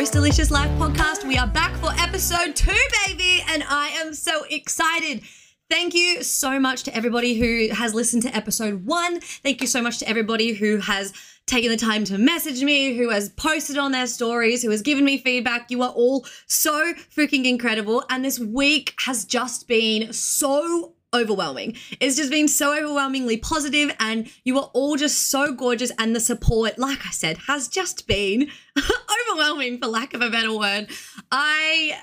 Most Delicious Life podcast. We are back for episode two, baby, and I am so excited. Thank you so much to everybody who has listened to episode one. Thank you so much to everybody who has taken the time to message me, who has posted on their stories, who has given me feedback. You are all so freaking incredible. And this week has just been so overwhelming. It's just been so overwhelmingly positive and you are all just so gorgeous and the support, like I said, has just been overwhelming for lack of a better word. I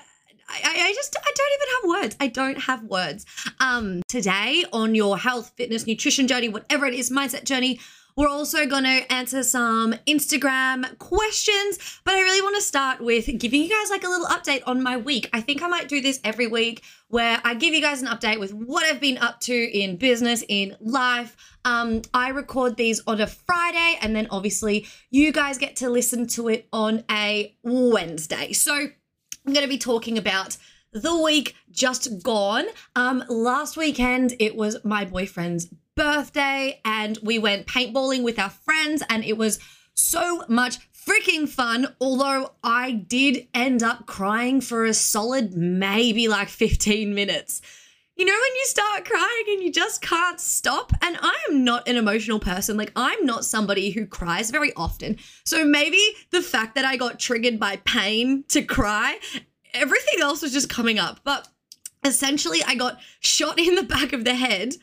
I, I just I don't even have words. I don't have words. Um today on your health, fitness, nutrition journey, whatever it is, mindset journey, we're also going to answer some Instagram questions, but I really want to start with giving you guys like a little update on my week. I think I might do this every week where I give you guys an update with what I've been up to in business, in life. Um, I record these on a Friday, and then obviously you guys get to listen to it on a Wednesday. So I'm going to be talking about the week just gone. Um, last weekend, it was my boyfriend's birthday and we went paintballing with our friends and it was so much freaking fun. Although I did end up crying for a solid maybe like 15 minutes. You know, when you start crying and you just can't stop. And I am not an emotional person. Like, I'm not somebody who cries very often. So maybe the fact that I got triggered by pain to cry, everything else was just coming up. But essentially, I got shot in the back of the head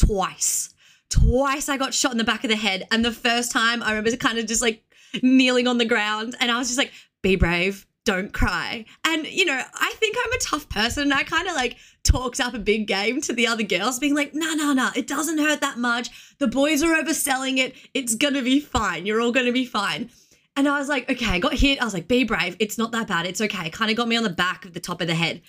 twice. Twice I got shot in the back of the head. And the first time I remember kind of just like kneeling on the ground and I was just like, be brave, don't cry. And, you know, I think I'm a tough person. And I kind of like talked up a big game to the other girls, being like, no, no, no, it doesn't hurt that much. The boys are overselling it. It's going to be fine. You're all going to be fine. And I was like, okay, I got hit. I was like, be brave. It's not that bad. It's okay. Kind of got me on the back of the top of the head.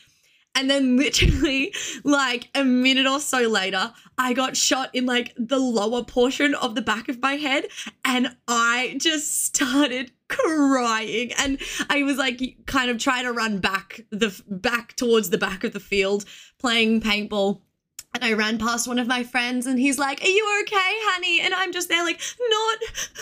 And then literally like a minute or so later, I got shot in like the lower portion of the back of my head and I just started crying. And I was like kind of trying to run back the back towards the back of the field playing paintball and I ran past one of my friends and he's like, Are you okay, honey? And I'm just there, like, Not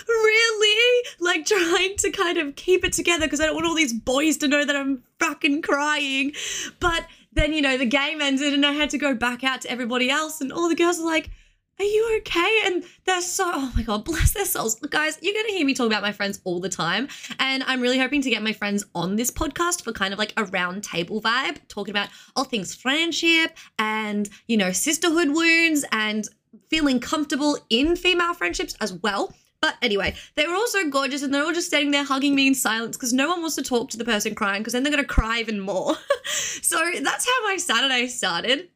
really. Like, trying to kind of keep it together because I don't want all these boys to know that I'm fucking crying. But then, you know, the game ended and I had to go back out to everybody else, and all the girls are like, Are you okay? And they're so, oh my God, bless their souls. Guys, you're going to hear me talk about my friends all the time. And I'm really hoping to get my friends on this podcast for kind of like a round table vibe, talking about all things friendship and, you know, sisterhood wounds and feeling comfortable in female friendships as well. But anyway, they were all so gorgeous and they're all just standing there hugging me in silence because no one wants to talk to the person crying because then they're going to cry even more. so that's how my Saturday started.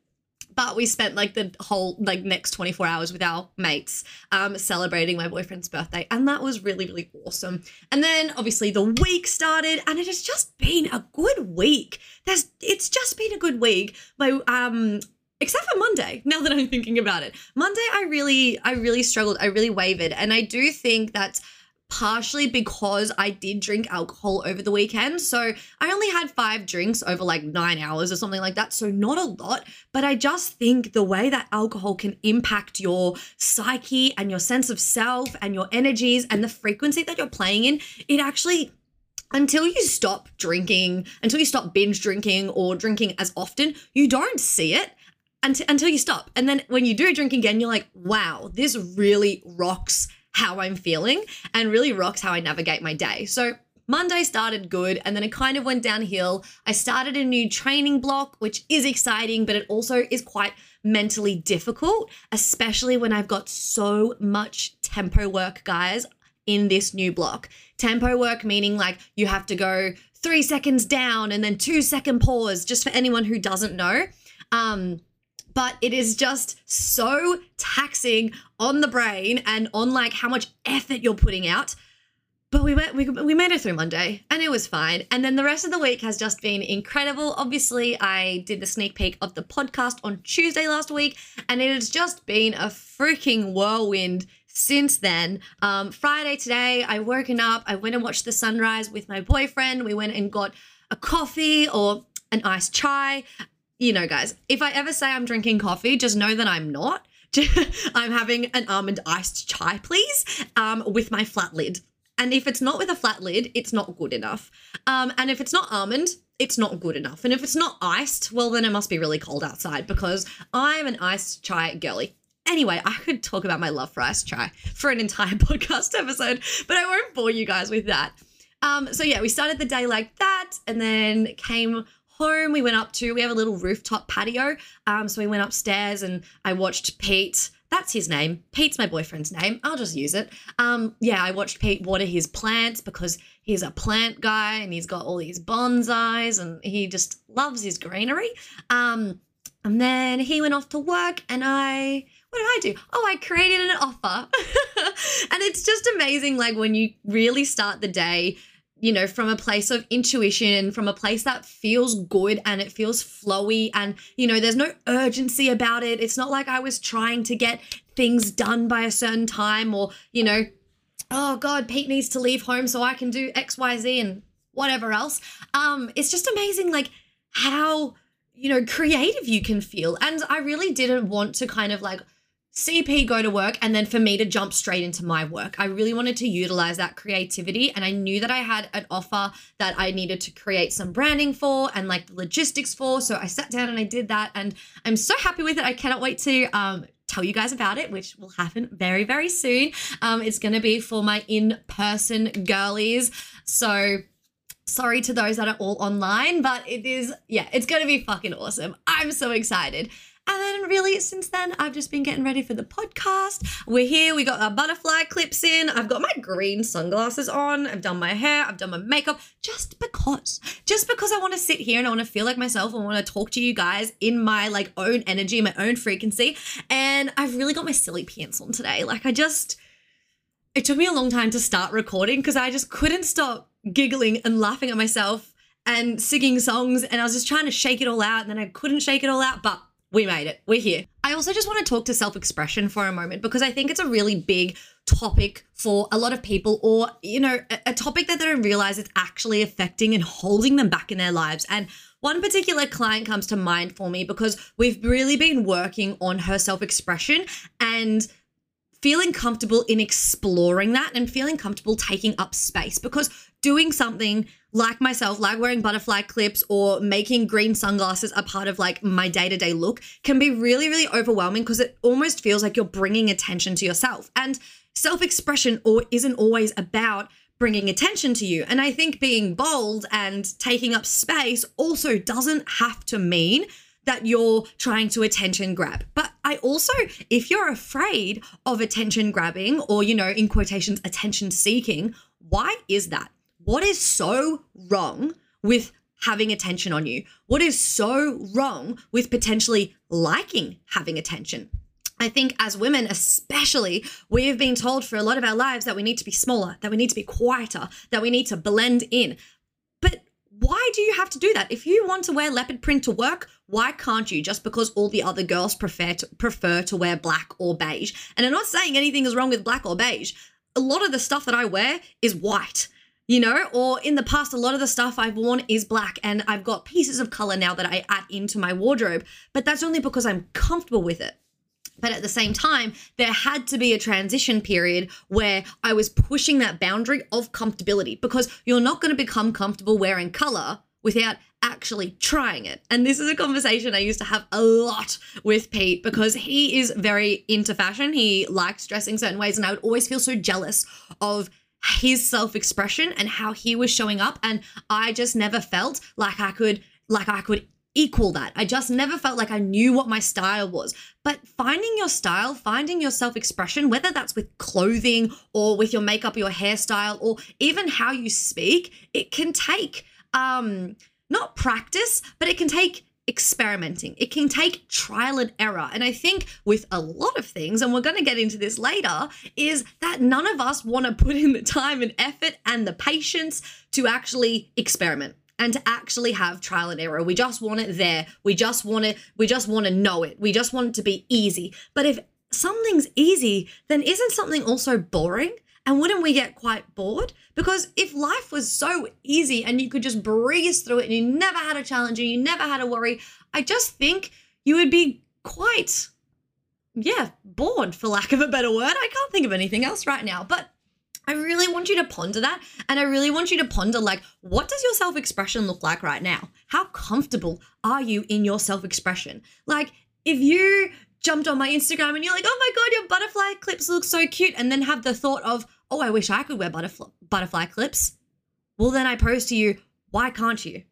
But we spent like the whole like next 24 hours with our mates um, celebrating my boyfriend's birthday. And that was really, really awesome. And then obviously the week started and it has just been a good week. There's it's just been a good week. My um except for Monday. Now that I'm thinking about it, Monday I really, I really struggled. I really wavered, and I do think that's partially because I did drink alcohol over the weekend. So I only had five drinks over like nine hours or something like that. So not a lot. But I just think the way that alcohol can impact your psyche and your sense of self and your energies and the frequency that you're playing in, it actually until you stop drinking, until you stop binge drinking or drinking as often, you don't see it until, until you stop. And then when you do drink again, you're like, wow, this really rocks how I'm feeling and really rocks how I navigate my day. So Monday started good and then it kind of went downhill. I started a new training block, which is exciting, but it also is quite mentally difficult, especially when I've got so much tempo work, guys, in this new block. Tempo work meaning like you have to go three seconds down and then two second pause, just for anyone who doesn't know. Um, but it is just so taxing on the brain and on like how much effort you're putting out. But we went, we, we made it through Monday and it was fine. And then the rest of the week has just been incredible. Obviously, I did the sneak peek of the podcast on Tuesday last week, and it has just been a freaking whirlwind since then. Um, Friday today, I woken up, I went and watched the sunrise with my boyfriend. We went and got a coffee or an iced chai you know, guys, if I ever say I'm drinking coffee, just know that I'm not. I'm having an almond iced chai, please, um, with my flat lid. And if it's not with a flat lid, it's not good enough. Um, and if it's not almond, it's not good enough. And if it's not iced, well, then it must be really cold outside because I'm an iced chai girly. Anyway, I could talk about my love for iced chai for an entire podcast episode, but I won't bore you guys with that. Um, so yeah, we started the day like that and then came home. We went up to, we have a little rooftop patio. Um, so we went upstairs and I watched Pete. That's his name. Pete's my boyfriend's name. I'll just use it. Um, yeah, I watched Pete water his plants because he's a plant guy and he's got all these bonsais and he just loves his greenery. Um, and then he went off to work and I what did I do? Oh, I created an offer. and it's just amazing like when you really start the day you know, from a place of intuition, from a place that feels good and it feels flowy. And, you know, there's no urgency about it. It's not like I was trying to get things done by a certain time or, you know, oh God, Pete needs to leave home so I can do X, Y, Z and whatever else. Um, it's just amazing, like, how, you know, creative you can feel. And I really didn't want to kind of like, see Pete go to work and then for me to jump straight into my work. I really wanted to utilize that creativity and I knew that I had an offer that I needed to create some branding for and like the logistics for. So I sat down and I did that and I'm so happy with it. I cannot wait to um, tell you guys about it, which will happen very, very soon. Um, it's going to be for my in person girlies. So sorry to those that are all online, but it is, yeah, it's going to be fucking awesome. I'm so excited. And then, really, since then, I've just been getting ready for the podcast. We're here, we got our butterfly clips in. I've got my green sunglasses on. I've done my hair, I've done my makeup just because. Just because I want to sit here and I want to feel like myself. I want to talk to you guys in my like own energy, my own frequency. And I've really got my silly pants on today. Like, I just, it took me a long time to start recording because I just couldn't stop giggling and laughing at myself and singing songs. And I was just trying to shake it all out. And then I couldn't shake it all out. But we made it. We're here. I also just want to talk to self expression for a moment because I think it's a really big topic for a lot of people, or, you know, a, topic that they don't realize it's actually affecting and holding them back in their lives. And one particular client comes to mind for me because we've really been working on her self expression and feeling comfortable in exploring that and feeling comfortable taking up space because doing something like myself, like wearing butterfly clips or making green sunglasses a part of like my day to day look can be really, really overwhelming because it almost feels like you're bringing attention to yourself. And self expression or isn't always about bringing attention to you. And I think being bold and taking up space also doesn't have to mean that you're trying to attention grab. But I also, if you're afraid of attention grabbing or, you know, in quotations, attention seeking, why is that? What is so wrong with having attention on you? What is so wrong with potentially liking having attention? I think as women, especially, we have been told for a lot of our lives that we need to be smaller, that we need to be quieter, that we need to blend in. But why do you have to do that? If you want to wear leopard print to work, why can't you? Just because all the other girls prefer to, prefer to wear black or beige. And I'm not saying anything is wrong with black or beige. A lot of the stuff that I wear is white. You know, or in the past, a lot of the stuff I've worn is black, and I've got pieces of color now that I add into my wardrobe, but that's only because I'm comfortable with it. But at the same time, there had to be a transition period where I was pushing that boundary of comfortability because you're not going to become comfortable wearing color without actually trying it. And this is a conversation I used to have a lot with Pete because he is very into fashion. He likes dressing certain ways, and I would always feel so jealous of his self-expression and how he was showing up and I just never felt like I could like I could equal that. I just never felt like I knew what my style was. But finding your style, finding your self expression, whether that's with clothing or with your makeup, your hairstyle, or even how you speak, it can take um, not practice, but it can take experimenting. It can take trial and error. And I think with a lot of things, and we're going to get into this later, is that none of us want to put in the time and effort and the patience to actually experiment and to actually have trial and error. We just want it there. We just want it, we just want to know it. We just want it to be easy. But if something's easy, then isn't something also boring? And wouldn't we get quite bored? Because if life was so easy and you could just breeze through it and you never had a challenge and you never had a worry, I just think you would be quite, yeah, bored for lack of a better word. I can't think of anything else right now. But I really want you to ponder that. And I really want you to ponder like, what does your self expression look like right now? How comfortable are you in your self expression? Like, if you jumped on my Instagram and you're like, oh my God, your butterfly clips look so cute, and then have the thought of, oh, I wish I could wear butterfly, butterfly clips. Well, then I pose to you, why can't you?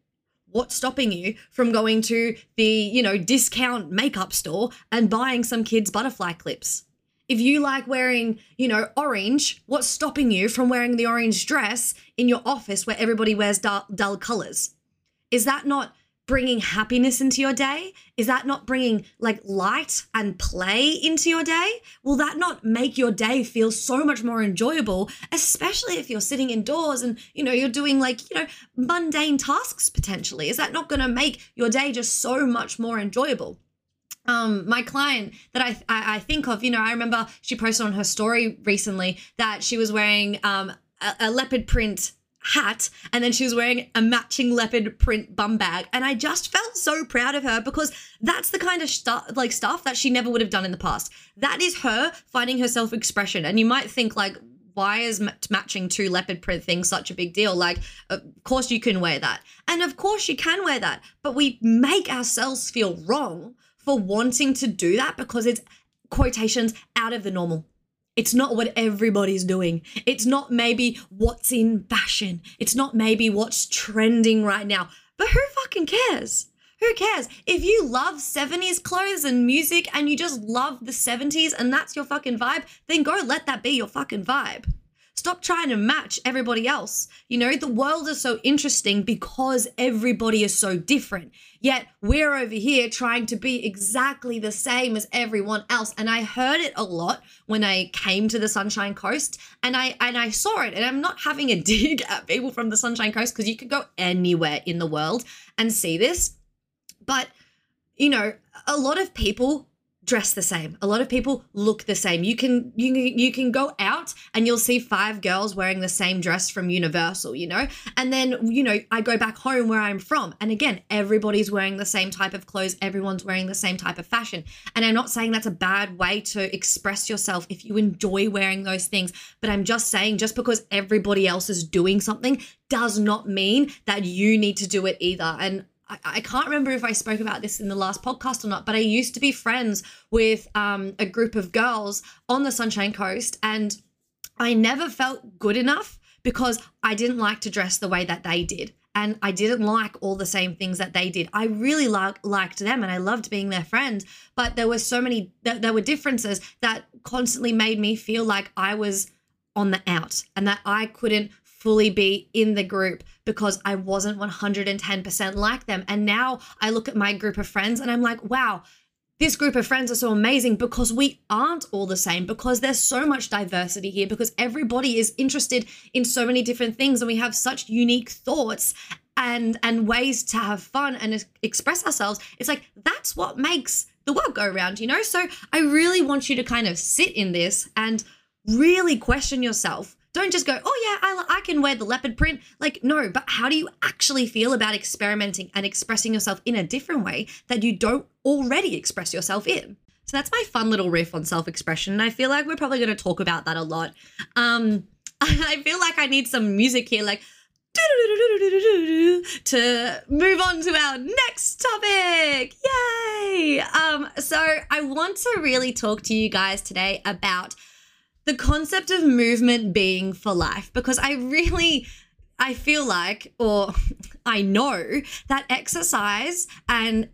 What's stopping you from going to the, you know, discount makeup store and buying some kids' butterfly clips? If you like wearing, you know, orange, what's stopping you from wearing the orange dress in your office where everybody wears dull, dull colors? Is that not bringing happiness into your day? Is that not bringing like light and play into your day? Will that not make your day feel so much more enjoyable, especially if you're sitting indoors and you know you're doing like, you know, mundane tasks potentially? Is that not going to make your day just so much more enjoyable? um my client that I, I, I think of you know i remember she posted on her story recently that she was wearing um a, a leopard print hat and then she was wearing a matching leopard print bum bag and i just felt so proud of her because that's the kind of stuff like stuff that she never would have done in the past that is her finding her self expression and you might think like why is matching two leopard print things such a big deal? Like, of course you can wear that. And of course you can wear that. But we make ourselves feel wrong for wanting to do that because it's quotations out of the normal. It's not what everybody's doing. It's not maybe what's in fashion. It's not maybe what's trending right now. But who fucking cares? Who cares? If you love 70s clothes and music and you just love the 70s and that's your fucking vibe, then go let that be your fucking vibe. Stop trying to match everybody else. You know, the world is so interesting because everybody is so different. Yet we're over here trying to be exactly the same as everyone else. And I heard it a lot when I came to the Sunshine Coast and I and I saw it. And I'm not having a dig at people from the Sunshine Coast because you could go anywhere in the world and see this. But you know, a lot of people dress the same. A lot of people look the same. You can you can, you can go out and you'll see five girls wearing the same dress from Universal, you know? And then, you know, I go back home where I'm from and again, everybody's wearing the same type of clothes, everyone's wearing the same type of fashion. And I'm not saying that's a bad way to express yourself if you enjoy wearing those things, but I'm just saying just because everybody else is doing something does not mean that you need to do it either. And I, can't remember if I spoke about this in the last podcast or not, but I used to be friends with um, a group of girls on the Sunshine Coast, and I never felt good enough because I didn't like to dress the way that they did. And I didn't like all the same things that they did. I really like, liked them and I loved being their friend. But there were so many, there were differences that constantly made me feel like I was on the out and that I couldn't fully be in the group because I wasn't 110% like them. And now I look at my group of friends and I'm like, wow, this group of friends are so amazing because we aren't all the same, because there's so much diversity here, because everybody is interested in so many different things and we have such unique thoughts and and ways to have fun and express ourselves. It's like that's what makes the world go around, you know? So I really want you to kind of sit in this and really question yourself don't just go, oh yeah, I, I can wear the leopard print. Like, no, but how do you actually feel about experimenting and expressing yourself in a different way that you don't already express yourself in? So that's my fun little riff on self expression. And I feel like we're probably going to talk about that a lot. Um, I feel like I need some music here, like to move on to our next topic. Yay! Um, so I want to really talk to you guys today about the concept of movement being for life because I really I feel like or I know that exercise and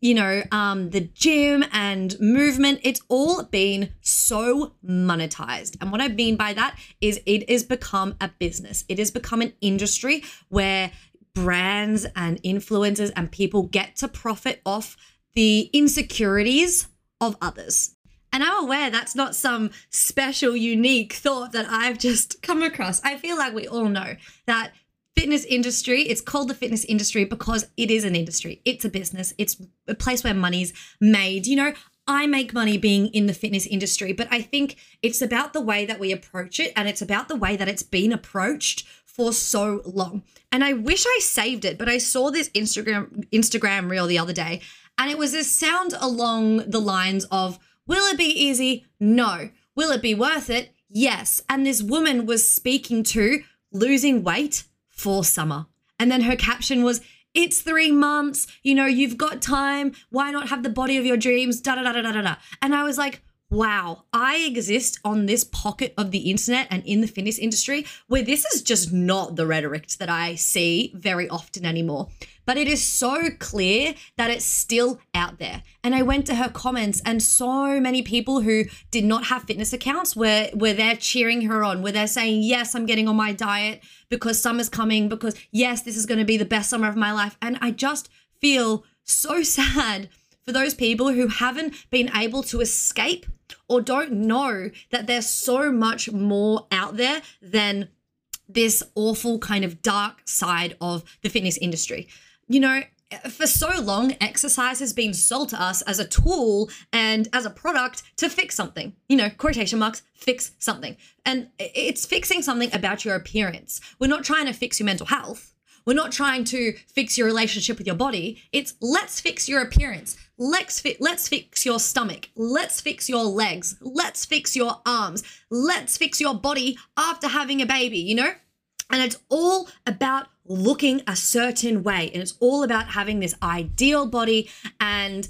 you know um the gym and movement it's all been so monetized. And what i mean by that is it has become a business. It has become an industry where brands and influencers and people get to profit off the insecurities of others and I'm aware that's not some special, unique thought that I've just come across. I feel like we all know that fitness industry it's called the fitness industry because it is an industry it's a business it's a place where money's made you know I make money being in the fitness industry, but I think it's about the way that we approach it and it's about the way that it's been approached for so long. And I wish I saved it, but I saw this Instagram Instagram reel the other day and it was this sound along the lines of Will it be easy? No. Will it be worth it? Yes. And this woman was speaking to losing weight for summer. And then her caption was, it's three months, you know, you've got time. Why not have the body of your dreams? Da da da da da da. And I was like, wow, I exist on this pocket of the internet and in the fitness industry where this is just not the rhetoric that I see very often anymore. But it is so clear that it's still out there. And I went to her comments, and so many people who did not have fitness accounts were, were there cheering her on, were they're saying, Yes, I'm getting on my diet because summer's coming, because yes, this is going to be the best summer of my life. And I just feel so sad for those people who haven't been able to escape or don't know that there's so much more out there than this awful kind of dark side of the fitness industry. You know, for so long, exercise has been sold to us as a tool and as a product to fix something. You know, quotation marks, fix something. And it's fixing something about your appearance. We're not trying to fix your mental health. We're not trying to fix your relationship with your body. It's let's fix your appearance. Let's fi- let's fix your stomach. Let's fix your legs. Let's fix your arms. Let's fix your body after having a baby, you know? And it's all about looking a certain way. And it's all about having this ideal body and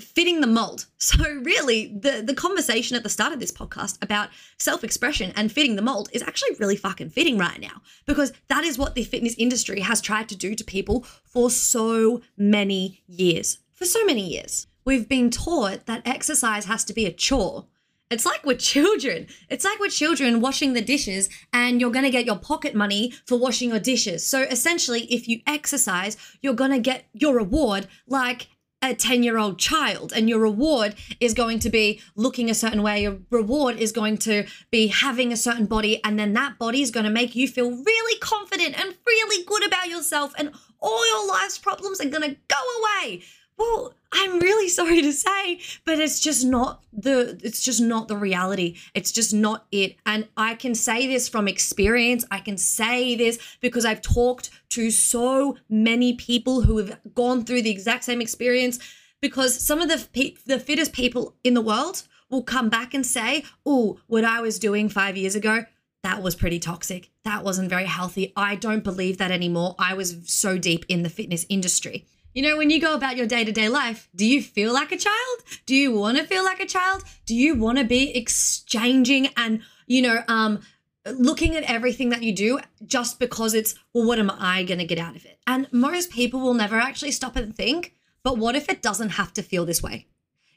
fitting the mold. So really the the conversation at the start of this podcast about self-expression and fitting the mold is actually really fucking fitting right now because that is what the fitness industry has tried to do to people for so many years. For so many years. We've been taught that exercise has to be a chore. It's like with children. It's like with children washing the dishes and you're going to get your pocket money for washing your dishes. So essentially, if you exercise, you're going to get your reward like a 10 year old child and your reward is going to be looking a certain way. Your reward is going to be having a certain body and then that body is going to make you feel really confident and really good about yourself and all your life's problems are going to go away well i'm really sorry to say but it's just not the it's just not the reality. It's just not it. And i can say this from experience. I can say this because i've talked to so many people who have gone through the exact same experience because some of the the fittest people in the world will come back and say oh what i was doing 5 years ago that was pretty toxic. That wasn't very healthy. I don't believe that anymore. I was so deep in the fitness industry you know, when you go about your day to day life, do you feel like a child? Do you want to feel like a child? Do you want to be exchanging and, you know, um, looking at everything that you do just because it's, well, what am I going to get out of it? And most people will never actually stop and think, but what if it doesn't have to feel this way?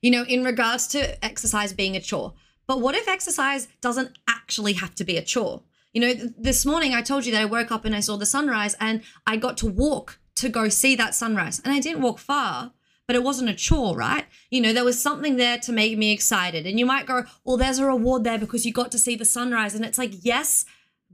You know, in regards to exercise being a chore. But what if exercise doesn't actually have to be a chore? You know, this morning I told you that I woke up and I saw the sunrise and I got to walk to go see that sunrise. And I didn't walk far, but it wasn't a chore, right? You know, there was something there to make me excited. And you might go, well, there's a reward there because you got to see the sunrise. And it's like, yes,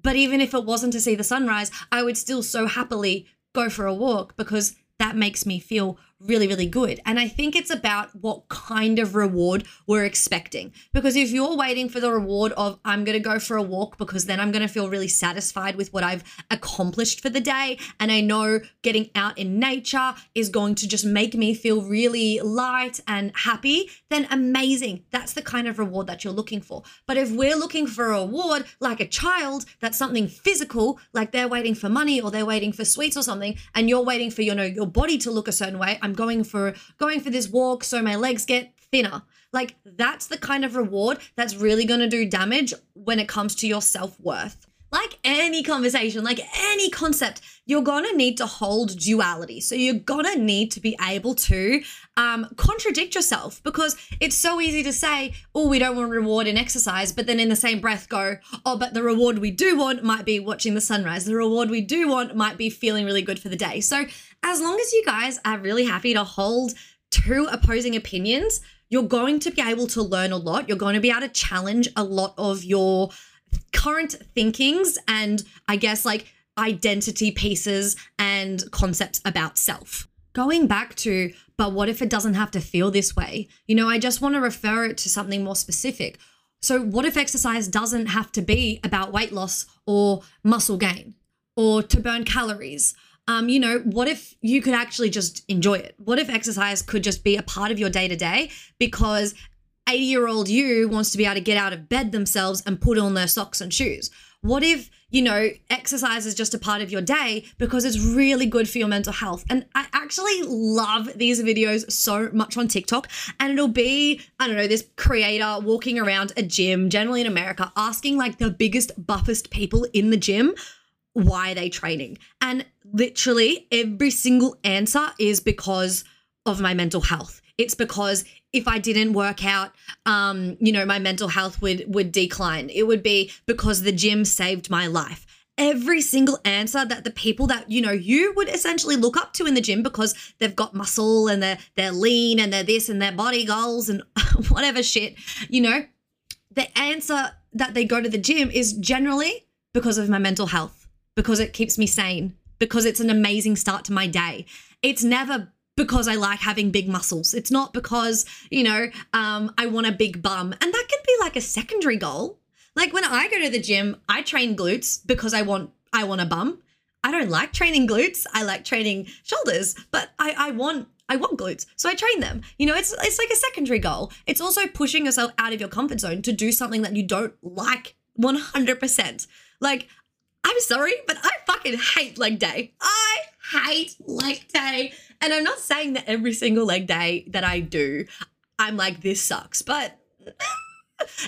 but even if it wasn't to see the sunrise, I would still so happily go for a walk because that makes me feel really, really good. And I think it's about what kind of reward we're expecting. Because if you're waiting for the reward of, I'm going to go for a walk because then I'm going to feel really satisfied with what I've accomplished for the day. And I know getting out in nature is going to just make me feel really light and happy, then amazing. That's the kind of reward that you're looking for. But if we're looking for a reward like a child, that's something physical, like they're waiting for money or they're waiting for sweets or something, and you're waiting for, you know, your body to look a certain way. I'm going for going for this walk so my legs get thinner. Like that's the kind of reward that's really going to do damage when it comes to your self-worth. Like any conversation, like any concept, you're gonna need to hold duality. So you're gonna need to be able to um, contradict yourself because it's so easy to say, oh, we don't want reward in exercise, but then in the same breath go, oh, but the reward we do want might be watching the sunrise. The reward we do want might be feeling really good for the day. So as long as you guys are really happy to hold two opposing opinions, you're going to be able to learn a lot. You're going to be able to challenge a lot of your current thinkings and I guess like identity pieces and concepts about self. Going back to, but what if it doesn't have to feel this way? You know, I just want to refer it to something more specific. So, what if exercise doesn't have to be about weight loss or muscle gain or to burn calories? Um, you know, what if you could actually just enjoy it? What if exercise could just be a part of your day to day? Because 80 year old you wants to be able to get out of bed themselves and put on their socks and shoes? What if, you know, exercise is just a part of your day because it's really good for your mental health? And I actually love these videos so much on TikTok. And it'll be, I don't know, this creator walking around a gym, generally in America, asking like the biggest, buffest people in the gym why are they training? And literally every single answer is because of my mental health. It's because if I didn't work out, um, you know, my mental health would would decline. It would be because the gym saved my life. Every single answer that the people that you know you would essentially look up to in the gym because they've got muscle and they're they're lean and they're this and their body goals and whatever shit, you know, the answer that they go to the gym is generally because of my mental health, because it keeps me sane, because it's an amazing start to my day. It's never because I like having big muscles. It's not because, you know, um, I want a big bum. And that can be like a secondary goal. Like when I go to the gym, I train glutes because I want I want a bum. I don't like training glutes. I like training shoulders, but I, I want I want glutes, so I train them. You know, it's it's like a secondary goal. It's also pushing yourself out of your comfort zone to do something that you don't like 100%. Like I'm sorry, but I fucking hate leg day. I hate leg day. And I'm not saying that every single leg day that I do, I'm like, this sucks, but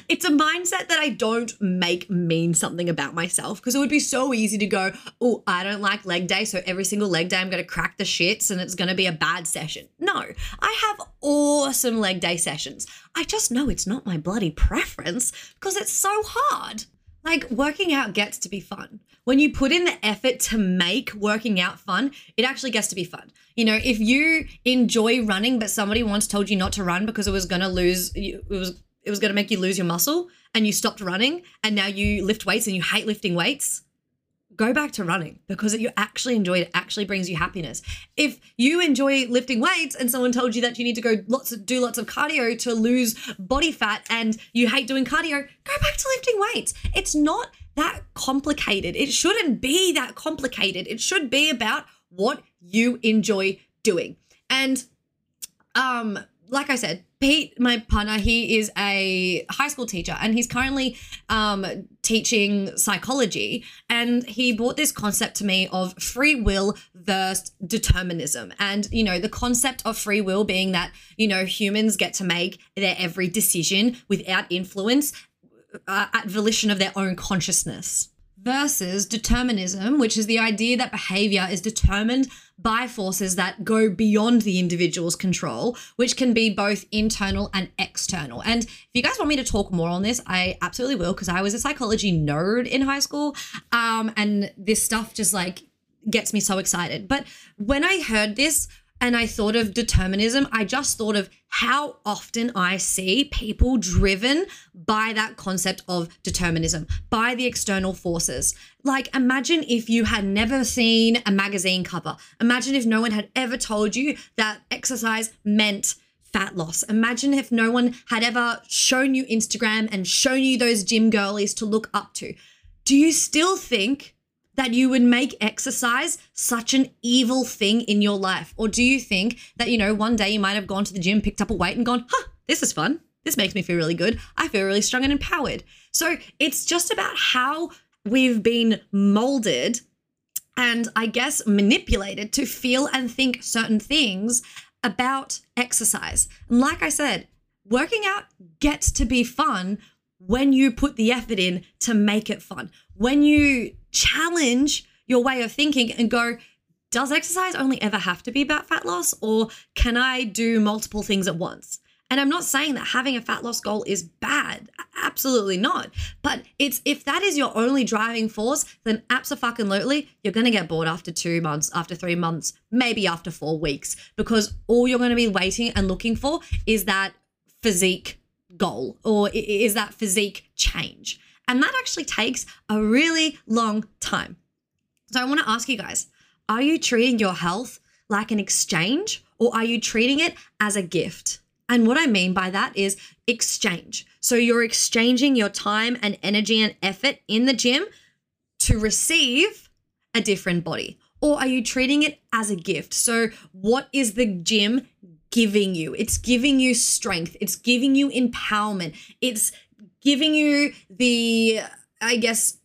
it's a mindset that I don't make mean something about myself because it would be so easy to go, oh, I don't like leg day. So every single leg day, I'm going to crack the shits and it's going to be a bad session. No, I have awesome leg day sessions. I just know it's not my bloody preference because it's so hard. Like working out gets to be fun. When you put in the effort to make working out fun, it actually gets to be fun. You know, if you enjoy running, but somebody once told you not to run because it was going to lose, it was it was going to make you lose your muscle, and you stopped running, and now you lift weights and you hate lifting weights, go back to running because you actually enjoy it. actually brings you happiness. If you enjoy lifting weights and someone told you that you need to go lots of, do lots of cardio to lose body fat and you hate doing cardio, go back to lifting weights. It's not that complicated. It shouldn't be that complicated. It should be about what you enjoy doing. And um like I said, Pete, my partner, he is a high school teacher and he's currently um, teaching psychology. And he brought this concept to me of free will versus determinism. And, you know, the concept of free will being that, you know, humans get to make their every decision without influence uh, at volition of their own consciousness versus determinism, which is the idea that behavior is determined by forces that go beyond the individual's control, which can be both internal and external. And if you guys want me to talk more on this, I absolutely will, because I was a psychology nerd in high school. Um, and this stuff just like gets me so excited. But when I heard this, and I thought of determinism, I just thought of how often I see people driven by that concept of determinism, by the external forces. Like, imagine if you had never seen a magazine cover. Imagine if no one had ever told you that exercise meant fat loss. Imagine if no one had ever shown you Instagram and shown you those gym girlies to look up to. Do you still think that you would make exercise such an evil thing in your life? Or do you think that, you know, one day you might have gone to the gym, picked up a weight, and gone, huh, this is fun. This makes me feel really good. I feel really strong and empowered. So it's just about how we've been molded and I guess manipulated to feel and think certain things about exercise. And like I said, working out gets to be fun when you put the effort in to make it fun. When you challenge your way of thinking and go, does exercise only ever have to be about fat loss or can I do multiple things at once? And I'm not saying that having a fat loss goal is bad. Absolutely not. But it's if that is your only driving force, then absolutely you're going to get bored after 2 months, after 3 months, maybe after 4 weeks because all you're going to be waiting and looking for is that physique goal or is that physique change. And that actually takes a really long time. So I want to ask you guys are you treating your health like an exchange or are you treating it as a gift? And what I mean by that is exchange. So you're exchanging your time and energy and effort in the gym to receive a different body. Or are you treating it as a gift? So, what is the gym giving you. It's giving you strength. It's giving you empowerment. It's giving you the, I guess,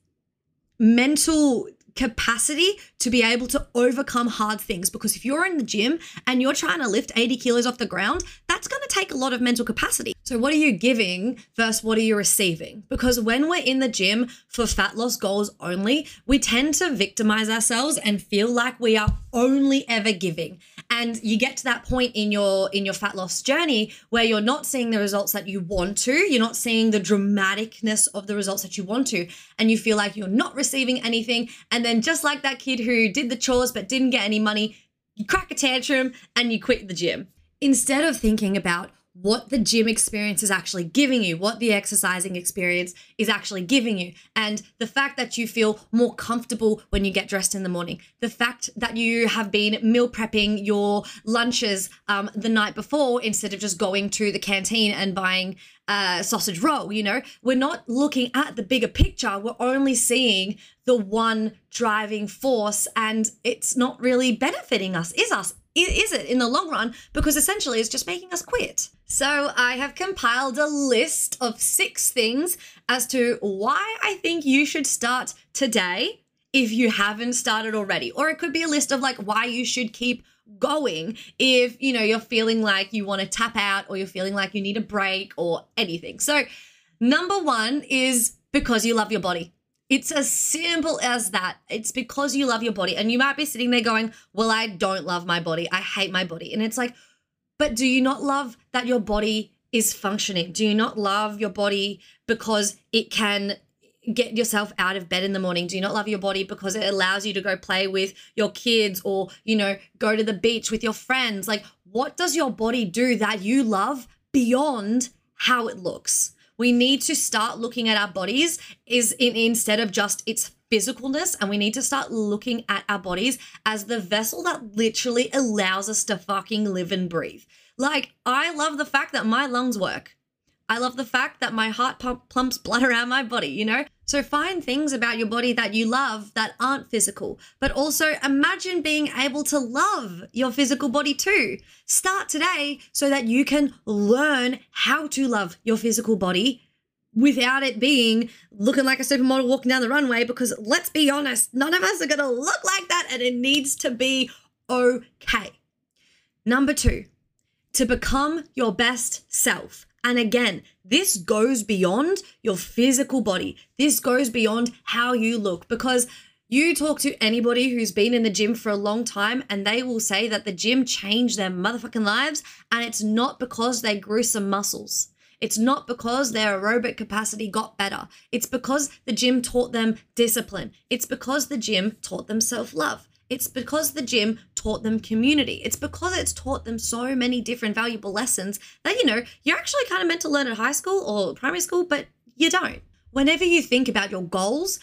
mental capacity to be able to overcome hard things. Because if you're in the gym and you're trying to lift 80 kilos off the ground, that's going to take a lot of mental capacity. So, what are you giving versus what are you receiving? Because when we're in the gym for fat loss goals only, we tend to victimize ourselves and feel like we are only ever giving and you get to that point in your in your fat loss journey where you're not seeing the results that you want to. You're not seeing the dramaticness of the results that you want to. And you feel like you're not receiving anything. And then just like that kid who did the chores but didn't get any money you crack a tantrum and you quit the gym. Instead of thinking about what the gym experience is actually giving you, what the exercising experience is actually giving you. And the fact that you feel more comfortable when you get dressed in the morning, the fact that you have been meal prepping your lunches um, the night before instead of just going to the canteen and buying a sausage roll, you know, we're not looking at the bigger picture. We're only seeing the one driving force, and it's not really benefiting us, is us is it in the long run because essentially it's just making us quit. So I have compiled a list of six things as to why I think you should start today if you haven't started already. Or it could be a list of like why you should keep going if you know you're feeling like you want to tap out or you're feeling like you need a break or anything. So number 1 is because you love your body. It's as simple as that. It's because you love your body. And you might be sitting there going, Well, I don't love my body. I hate my body. And it's like, But do you not love that your body is functioning? Do you not love your body because it can get yourself out of bed in the morning? Do you not love your body because it allows you to go play with your kids or, you know, go to the beach with your friends? Like, what does your body do that you love beyond how it looks? We need to start looking at our bodies is in, instead of just its physicalness and we need to start looking at our bodies as the vessel that literally allows us to fucking live and breathe. Like I love the fact that my lungs work. I love the fact that my heart pump, pumps blood around my body, you know? So find things about your body that you love that aren't physical, but also imagine being able to love your physical body too. Start today so that you can learn how to love your physical body without it being looking like a supermodel walking down the runway because let's be honest, none of us are going to look like that and it needs to be okay. Number 2, to become your best self. And again, this goes beyond your physical body. This goes beyond how you look because you talk to anybody who's been in the gym for a long time and they will say that the gym changed their motherfucking lives and it's not because they grew some muscles. It's not because their aerobic capacity got better. It's because the gym taught them discipline. It's because the gym taught them self love. It's because the gym taught them community. It's because it's taught them so many different valuable lessons that, you know, you're actually kind of meant to learn at high school or primary school, but you don't. Whenever you think about your goals,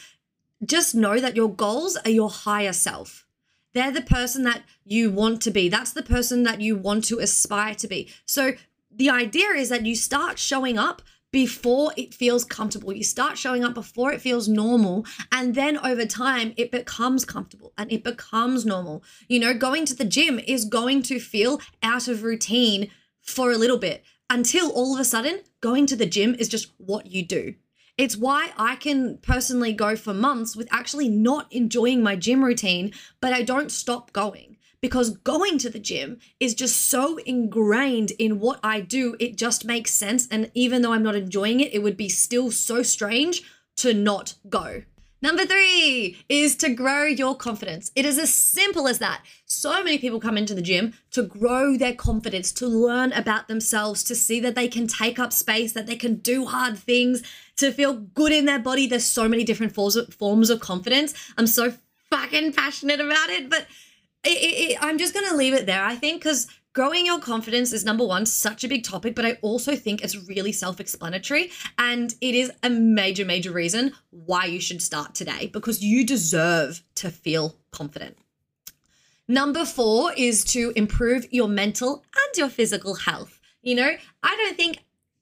just know that your goals are your higher self. They're the person that you want to be. That's the person that you want to aspire to be. So the idea is that you start showing up before it feels comfortable. You start showing up before it feels normal. And then over time, it becomes comfortable and it becomes normal. You know, going to the gym is going to feel out of routine for a little bit until all of a sudden, going to the gym is just what you do. It's why I can personally go for months with actually not enjoying my gym routine, but I don't stop going because going to the gym is just so ingrained in what I do. It just makes sense. And even though I'm not enjoying it, it would be still so strange to not go. Number three is to grow your confidence. It is as simple as that. So many people come into the gym to grow their confidence, to learn about themselves, to see that they can take up space, that they can do hard things, to feel good in their body. There's so many different forms of, forms of confidence. I'm so fucking passionate about it, but it, it, I'm just going to leave it there, I think, because growing your confidence is number one, such a big topic, but I also think it's really self explanatory. And it is a major, major reason why you should start today because you deserve to feel confident. Number four is to improve your mental and your physical health. You know, I don't think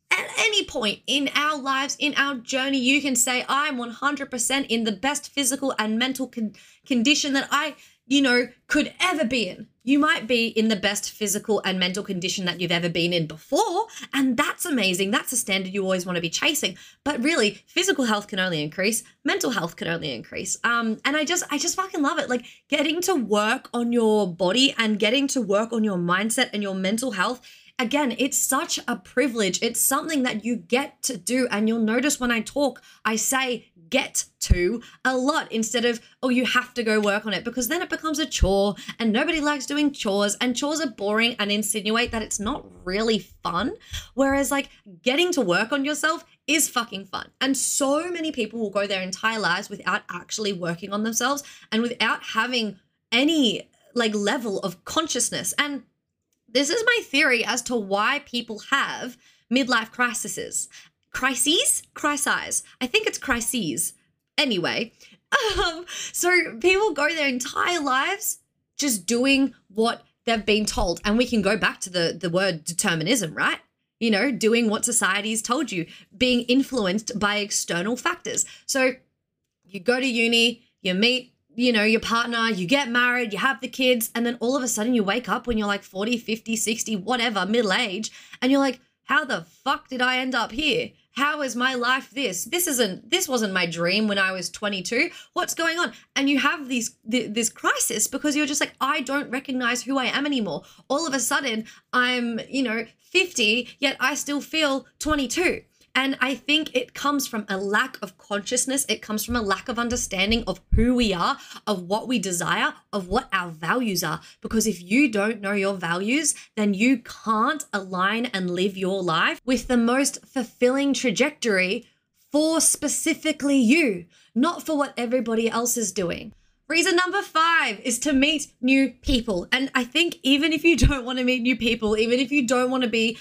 at any point in our lives, in our journey, you can say, I'm 100% in the best physical and mental con- condition that I you know, could ever be in. you might be in the best physical and mental condition that you've ever been in before. And that's amazing. That's a standard you always want to be chasing. But really, physical health can only increase, mental health can only increase. Um, and I just, I just fucking love it. Like getting to work on your body and getting to work on your mindset and your mental health again, it's such a privilege. It's something that you get to do. And you'll notice when I talk, I say get to a lot instead of, oh, you have to go work on it because then it becomes a chore and nobody likes doing chores and chores are boring and insinuate that it's not really fun. Whereas, like, getting to work on yourself is fucking fun. And so many people will go their entire lives without actually working on themselves and without having any like level of consciousness. And this is my theory as to why people have midlife crises. Crises? Crises. I think it's crises. Anyway, um, so people go their entire lives just doing what they've been told. And we can go back to the, the word determinism, right? You know, doing what society's told you, being influenced by external factors. So you go to uni, you meet you know, your partner, you get married, you have the kids, and then all of a sudden you wake up when you're like 40, 50, 60, whatever, middle age, and you're like, how the fuck did I end up here? How is my life this? This isn't this wasn't my dream when I was 22. What's going on? And you have these this crisis because you're just like I don't recognize who I am anymore. All of a sudden I'm, you know, 50, yet I still feel 22. And I think it comes from a lack of consciousness. It comes from a lack of understanding of who we are, of what we desire, of what our values are. Because if you don't know your values, then you can't align and live your life with the most fulfilling trajectory for specifically you, not for what everybody else is doing. Reason number five is to meet new people. And I think even if you don't want to meet new people, even if you don't want to be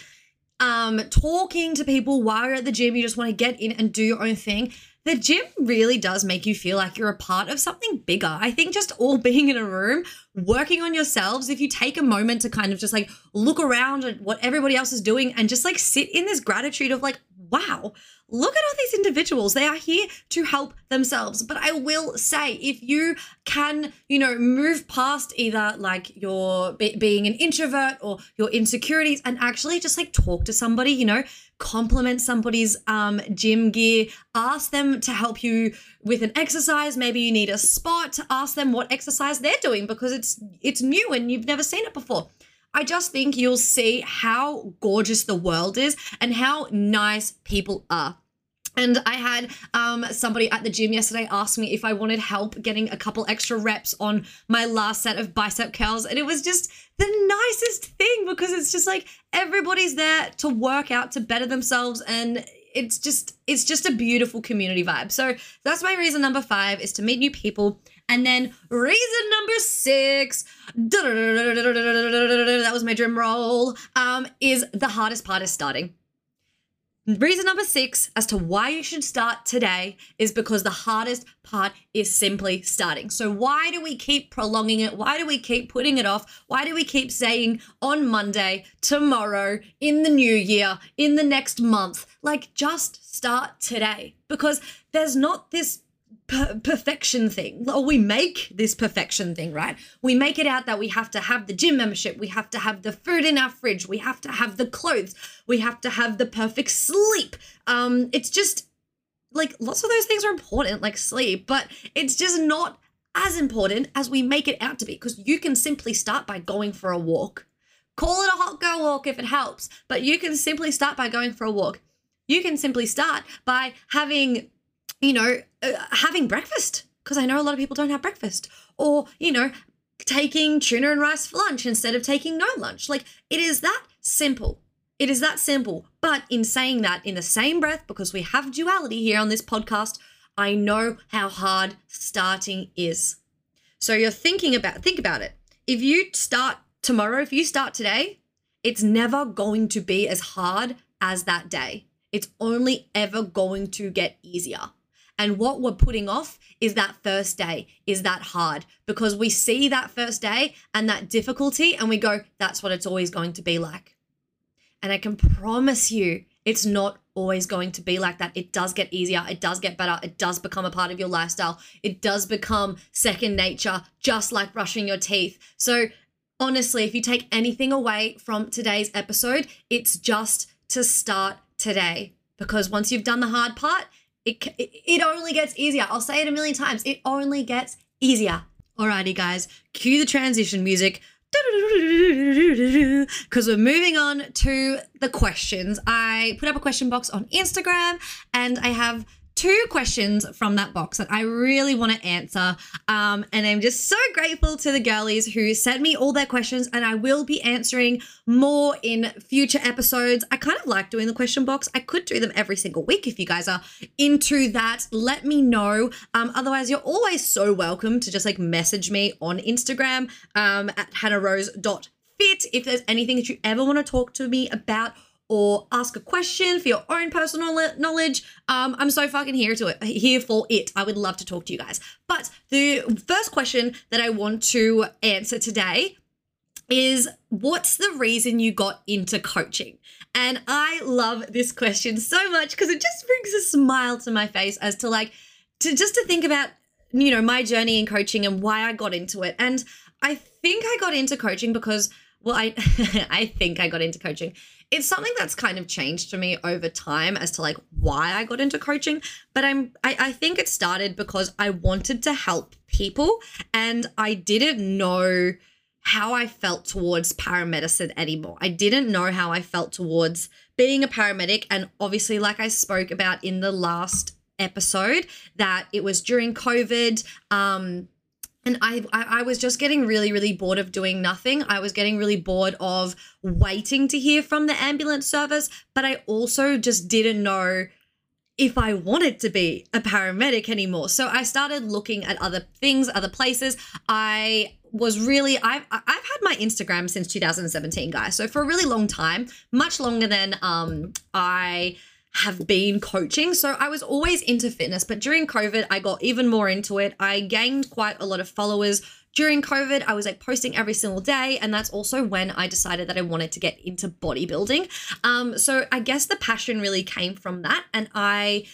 um, talking to people while you're at the gym, you just want to get in and do your own thing. The gym really does make you feel like you're a part of something bigger. I think just all being in a room, working on yourselves, if you take a moment to kind of just like look around at what everybody else is doing and just like sit in this gratitude of like, wow, look at all these individuals. They are here to help themselves. But I will say, if you can, you know, move past either like your be- being an introvert or your insecurities and actually just like talk to somebody, you know, compliment somebody's um, gym gear, ask them to help you with an exercise. Maybe you need a spot to ask them what exercise they're doing because it's it's new and you've never seen it before. I just think you'll see how gorgeous the world is and how nice people are. And I had um, somebody at the gym yesterday ask me if I wanted help getting a couple extra reps on my last set of bicep curls. And it was just the nicest thing because it's just like everybody's there to work out to better themselves. And it's just, it's just a beautiful community vibe. So that's my reason number five is to meet new people and then reason number six, that was my drum roll, um, is the hardest part is starting. Reason number six as to why you should start today is because the hardest part is simply starting. So, why do we keep prolonging it? Why do we keep putting it off? Why do we keep saying on Monday, tomorrow, in the new year, in the next month? Like, just start today because there's not this per- perfection thing. Or we make this perfection thing right? We make it out that we have to have the gym membership we have to have the food in our fridge we have to have the clothes we have to have the perfect sleep. Um it's just like lots of those things are important like sleep but it's just not as important as we make it out to be because you can simply start by going for a walk. Call it a hot girl walk if it helps but you can simply start by going for a walk. You can simply start by having you know, uh, having breakfast because I know a lot of people don't have breakfast, or, you know, taking tuna and rice for lunch instead of taking no lunch. Like it is that simple. It is that simple. But in saying that, in the same breath, because we have duality here on this podcast, I know how hard starting is. So you're thinking about think about it. If you start tomorrow, if you start today, it's never going to be as hard as that day. It's only ever going to get easier. And what we're putting off is that first day, is that hard because we see that first day and that difficulty and we go, that's what it's always going to be like. And I can promise you, it's not always going to be like that. It does get easier. It does get better. It does become a part of your lifestyle. It does become second nature, just like brushing your teeth. So honestly, if you take anything away from today's episode, it's just to start today. Because once you've done the hard part, it, it only gets easier. I'll say it a million times. It only gets easier. Alrighty, guys, cue the transition music because we're moving on to the questions. I put up a question box on Instagram and I have two questions from that box that I really want to answer. Um, and I'm just so grateful to the girlies who sent me all their questions, and I will be answering more in future episodes. I kind of like doing the question box. I could do them every single week if you guys are into that. Let me know. Um, otherwise, you're always so welcome to just like message me on Instagram um, at hannahrose.fit if there's anything that you ever want to talk to me about or ask a question for your own personal knowledge, um, I'm so fucking here to it, here for it. I would love to talk to you guys. But the first question that I want to answer today is what's the reason you got into coaching? And I love this question so much because it just brings a smile to my face as to like to just to think about you know my journey in coaching and why I got into it. And I think I got into coaching because well I I think I got into coaching it's something that's kind of changed for me over time as to like why I got into coaching. But I'm I, I think it started because I wanted to help people and I didn't know how I felt towards paramedicine anymore. I didn't know how I felt towards being a paramedic. And obviously, like I spoke about in the last episode, that it was during COVID. Um, and I, I was just getting really really bored of doing nothing. I was getting really bored of waiting to hear from the ambulance service but i also just didn't know if i wanted to be a paramedic anymore. So i started looking at other things other places. I was really I've I've had my Instagram since 2017 guys. So for a really long time much longer than um I have been coaching. So I was always into fitness, but during COVID, I got even more into it. I gained quite a lot of followers. During COVID, I was like posting every single day, and that's also when I decided that I wanted to get into bodybuilding. Um, so I guess the passion really came from that, and I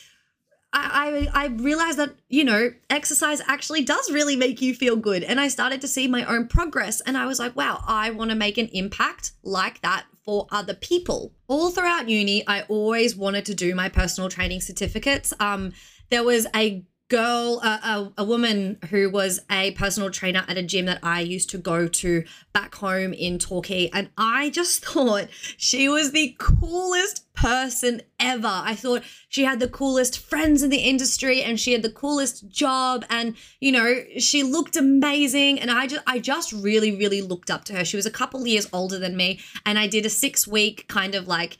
I, I, I realized that, you know, exercise actually does really make you feel good. And I started to see my own progress. And I was like, wow, I want to make an impact like that for other people. All throughout uni, I always wanted to do my personal training certificates. Um, there was a girl, a, a, a, woman who was a personal trainer at a gym that I used to go to back home in Torquay. And I just thought she was the coolest person ever. I thought she had the coolest friends in the industry and she had the coolest job. And, you know, she looked amazing. And I just, I just really, really looked up to her. She was a couple years older than me. And I did a six week kind of like,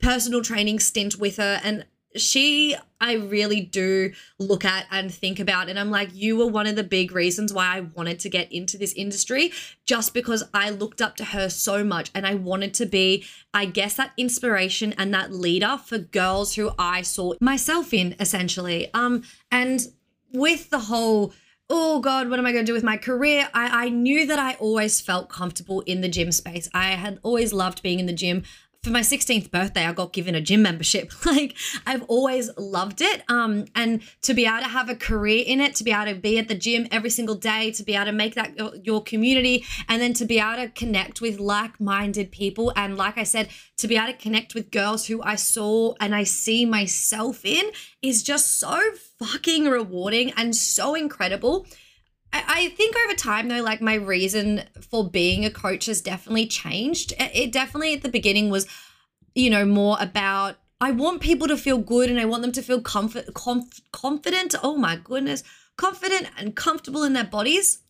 personal training stint with her and she I really do look at and think about and I'm like you were one of the big reasons why I wanted to get into this industry just because I looked up to her so much and I wanted to be I guess that inspiration and that leader for girls who I saw myself in essentially. Um and with the whole oh god what am i going to do with my career? I, I knew that i always felt comfortable in the gym space. I had always loved being in the gym for my 16th birthday, I got given a gym membership. Like I've always loved it. Um, and to be able to have a career in it, to be able to be at the gym every single day, to be able to make that your, community, and then to be able to connect with like-minded people. And like I said, to be able to connect with girls who I saw and I see myself in is just so fucking rewarding and so incredible. I think over time though, like my reason for being a coach has definitely changed. It definitely at the beginning was, you know, more about I want people to feel good and I want them to feel comfort, conf, confident. Oh my goodness, confident and comfortable in their bodies.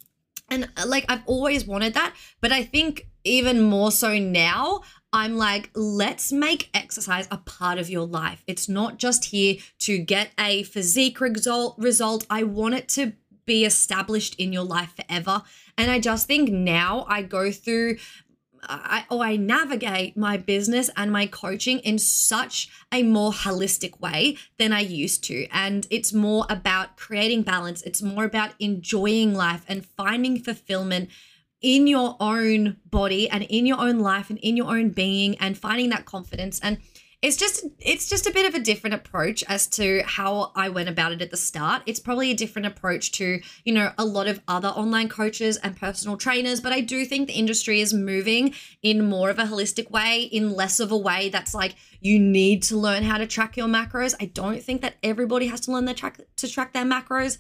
And uh, like I've always wanted that, but I think even more so now, I'm like, let's make exercise a part of your life. It's not just here to get a physique result. Result. I want it to be established in your life forever. And I just think now I go through I, or I navigate my business and my coaching in such a more holistic way than I used to. And it's more about creating balance, it's more about enjoying life and finding fulfillment in your own body and in your own life and in your own being and finding that confidence. And it's just it's just a bit of a different approach as to how I went about it at the start. It's probably a different approach to, you know, a lot of other online coaches and personal trainers, but I do think the industry is moving in more of a holistic way, in less of a way that's like you need to learn how to track your macros. I don't think that everybody has to learn their track to track their macros.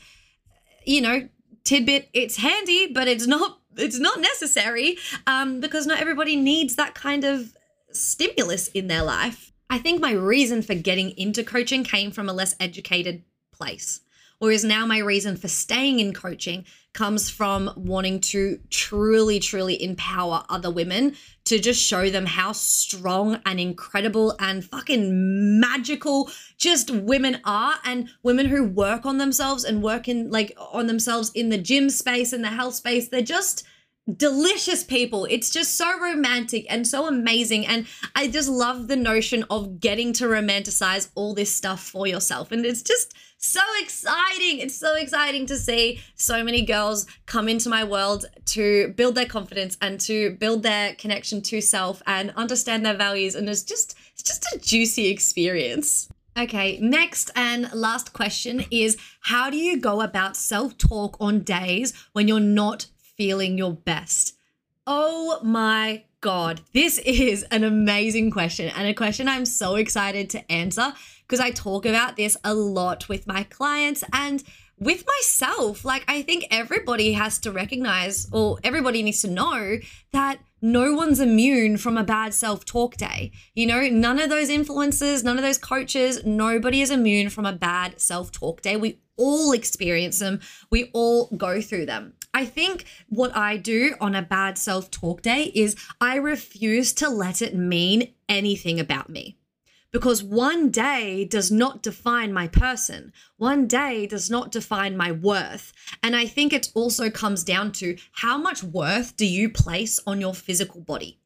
You know, tidbit, it's handy, but it's not it's not necessary um, because not everybody needs that kind of stimulus in their life. I think my reason for getting into coaching came from a less educated place. Whereas now my reason for staying in coaching comes from wanting to truly, truly empower other women to just show them how strong and incredible and fucking magical just women are and women who work on themselves and work in like on themselves in the gym space and the health space. They're just delicious people. It's just so romantic and so amazing. And I just love the notion of getting to romanticize all this stuff for yourself. And it's just so exciting. It's so exciting to see so many girls come into my world to build their confidence and to build their connection to self and understand their values. And it's just, it's just a juicy experience. Okay, next and last question is how do you go about self talk on days when you're not feeling your best? Oh my God, this is an amazing question and a question I'm so excited to answer because I talk about this a lot with my clients and with myself. Like, I think everybody has to recognize, or everybody needs to know that no one's immune from a bad self talk day. You know, none of those influencers, none of those coaches, nobody is immune from a bad self talk day. We all experience them, we all go through them. I think what I do on a bad self talk day is I refuse to let it mean anything about me. Because one day does not define my person. One day does not define my worth. And I think it also comes down to how much worth do you place on your physical body?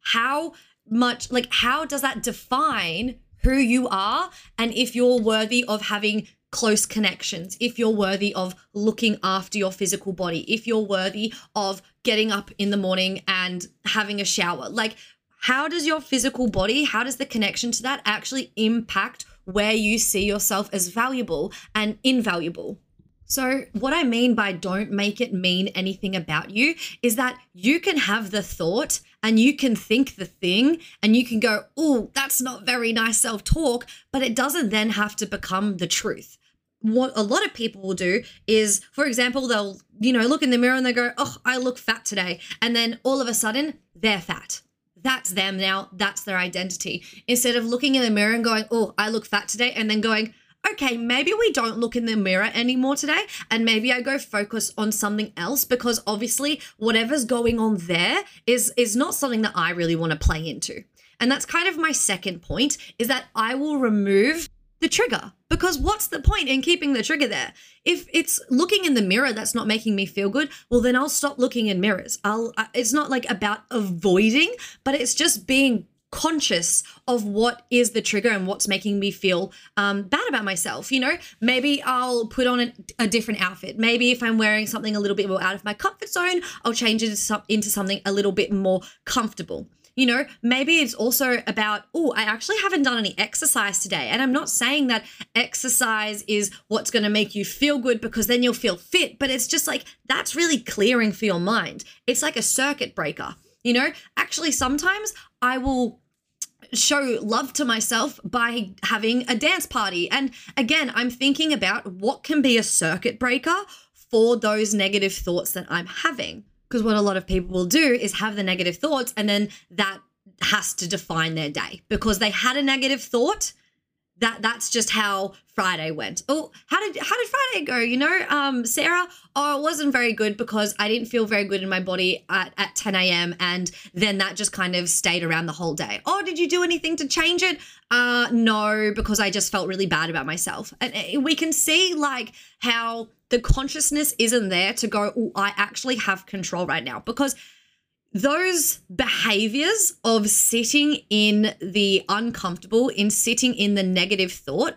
How much, like, how does that define who you are and if you're worthy of having close connections, if you're worthy of looking after your physical body, if you're worthy of getting up in the morning and having a shower. Like, how does your physical body, how does the connection to that actually impact where you see yourself as valuable and invaluable? So, what I mean by don't make it mean anything about you is that you can have the thought and you can think the thing and you can go, oh, that's not very nice self talk, but it doesn't then have to become the truth what a lot of people will do is, for example, they'll, you know, look in the mirror and they go, oh, I look fat today. And then all of a sudden, they're fat. That's them now. That's their identity. Instead of looking in the mirror and going, oh, I look fat today, and then going, okay, maybe we don't look in the mirror anymore today, and maybe I go focus on something else because obviously whatever's going on there is is not something that I really want to play into. And that's kind of my second point is that I will remove the trigger because what's the point in keeping the trigger there if it's looking in the mirror that's not making me feel good well then i'll stop looking in mirrors i'll it's not like about avoiding but it's just being conscious of what is the trigger and what's making me feel um, bad about myself. You know, maybe I'll put on a, a, different outfit. Maybe if I'm wearing something a little bit more out of my comfort zone, I'll change it into something a little bit more comfortable. You know, maybe it's also about, oh, I actually haven't done any exercise today. And I'm not saying that exercise is what's going to make you feel good because then you'll feel fit, but it's just like that's really clearing for your mind. It's like a circuit breaker. You know, actually, sometimes I will show love to myself by having a dance party. And again, I'm thinking about what can be a circuit breaker for those negative thoughts that I'm having. Because what a lot of people will do is have the negative thoughts and then that has to define their day because they had a negative thought. That that's just how Friday went. Oh, how did how did Friday go? You know, um, Sarah. Oh, it wasn't very good because I didn't feel very good in my body at, at 10 a.m. and then that just kind of stayed around the whole day. Oh, did you do anything to change it? Uh, no, because I just felt really bad about myself. And eh, we can see like how the consciousness isn't there to go, oh, I actually have control right now. Because those behaviors of sitting in the uncomfortable, in sitting in the negative thought,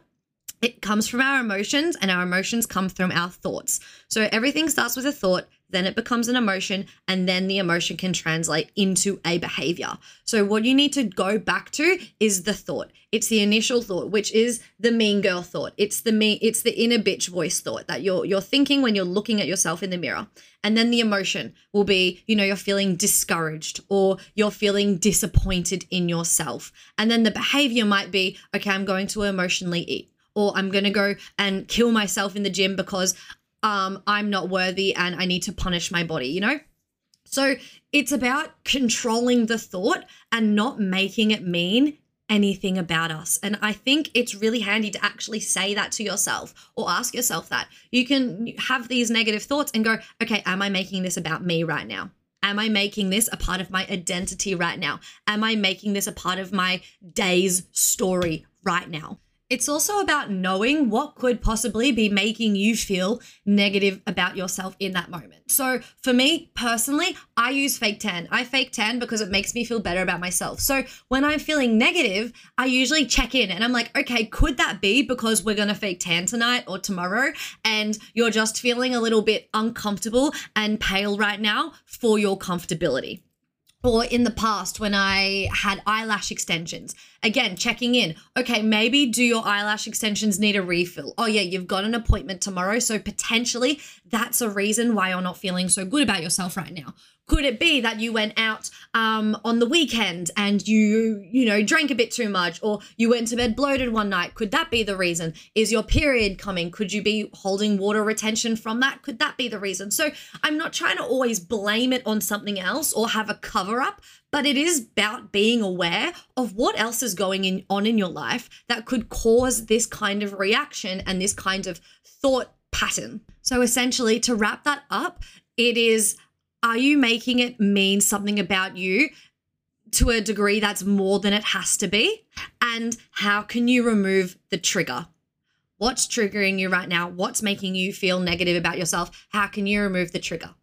it comes from our emotions and our emotions come from our thoughts. So everything starts with a thought, then it becomes an emotion, and then the emotion can translate into a behavior. So what you need to go back to is the thought. It's the initial thought, which is the mean girl thought. It's the me, it's the inner bitch voice thought that you're you're thinking when you're looking at yourself in the mirror. And then the emotion will be, you know, you're feeling discouraged or you're feeling disappointed in yourself. And then the behavior might be, okay, I'm going to emotionally eat or I'm going to go and kill myself in the gym because um, I'm not worthy and I need to punish my body, you know? So it's about controlling the thought and not making it mean anything about us. And I think it's really handy to actually say that to yourself or ask yourself that. You can have these negative thoughts and go, okay, am I making this about me right now? Am I making this a part of my identity right now? Am I making this a part of my day's story right now? It's also about knowing what could possibly be making you feel negative about yourself in that moment. So, for me personally, I use fake tan. I fake tan because it makes me feel better about myself. So, when I'm feeling negative, I usually check in and I'm like, okay, could that be because we're going to fake tan tonight or tomorrow and you're just feeling a little bit uncomfortable and pale right now for your comfortability? Or in the past when I had eyelash extensions. Again, checking in. Okay, maybe do your eyelash extensions need a refill? Oh, yeah, you've got an appointment tomorrow. So potentially that's a reason why you're not feeling so good about yourself right now. Could it be that you went out um, on the weekend and you, you know, drank a bit too much or you went to bed bloated one night? Could that be the reason? Is your period coming? Could you be holding water retention from that? Could that be the reason? So I'm not trying to always blame it on something else or have a cover up, but it is about being aware of what else is going in, on in your life that could cause this kind of reaction and this kind of thought pattern. So essentially, to wrap that up, it is are you making it mean something about you to a degree that's more than it has to be? And how can you remove the trigger? What's triggering you right now? What's making you feel negative about yourself? How can you remove the trigger?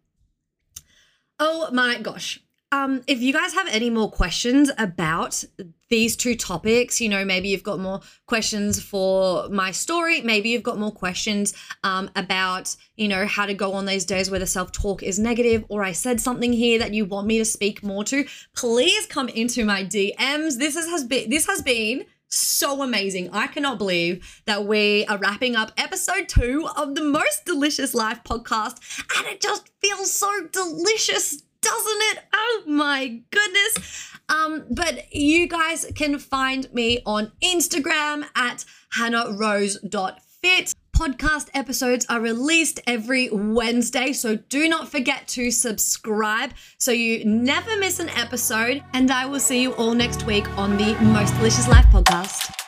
Oh my gosh. Um, if you guys have any more questions about these two topics, you know, maybe you've got more questions for my story, maybe you've got more questions um, about, you know, how to go on those days where the self talk is negative, or I said something here that you want me to speak more to, please come into my DMs. This is, has been this has been so amazing. I cannot believe that we are wrapping up episode two of the Most Delicious Life podcast, and it just feels so delicious doesn't it? Oh my goodness. Um, but you guys can find me on Instagram at hannahrose.fit. Podcast episodes are released every Wednesday, so do not forget to subscribe so you never miss an episode. And I will see you all next week on the Most Delicious Life podcast.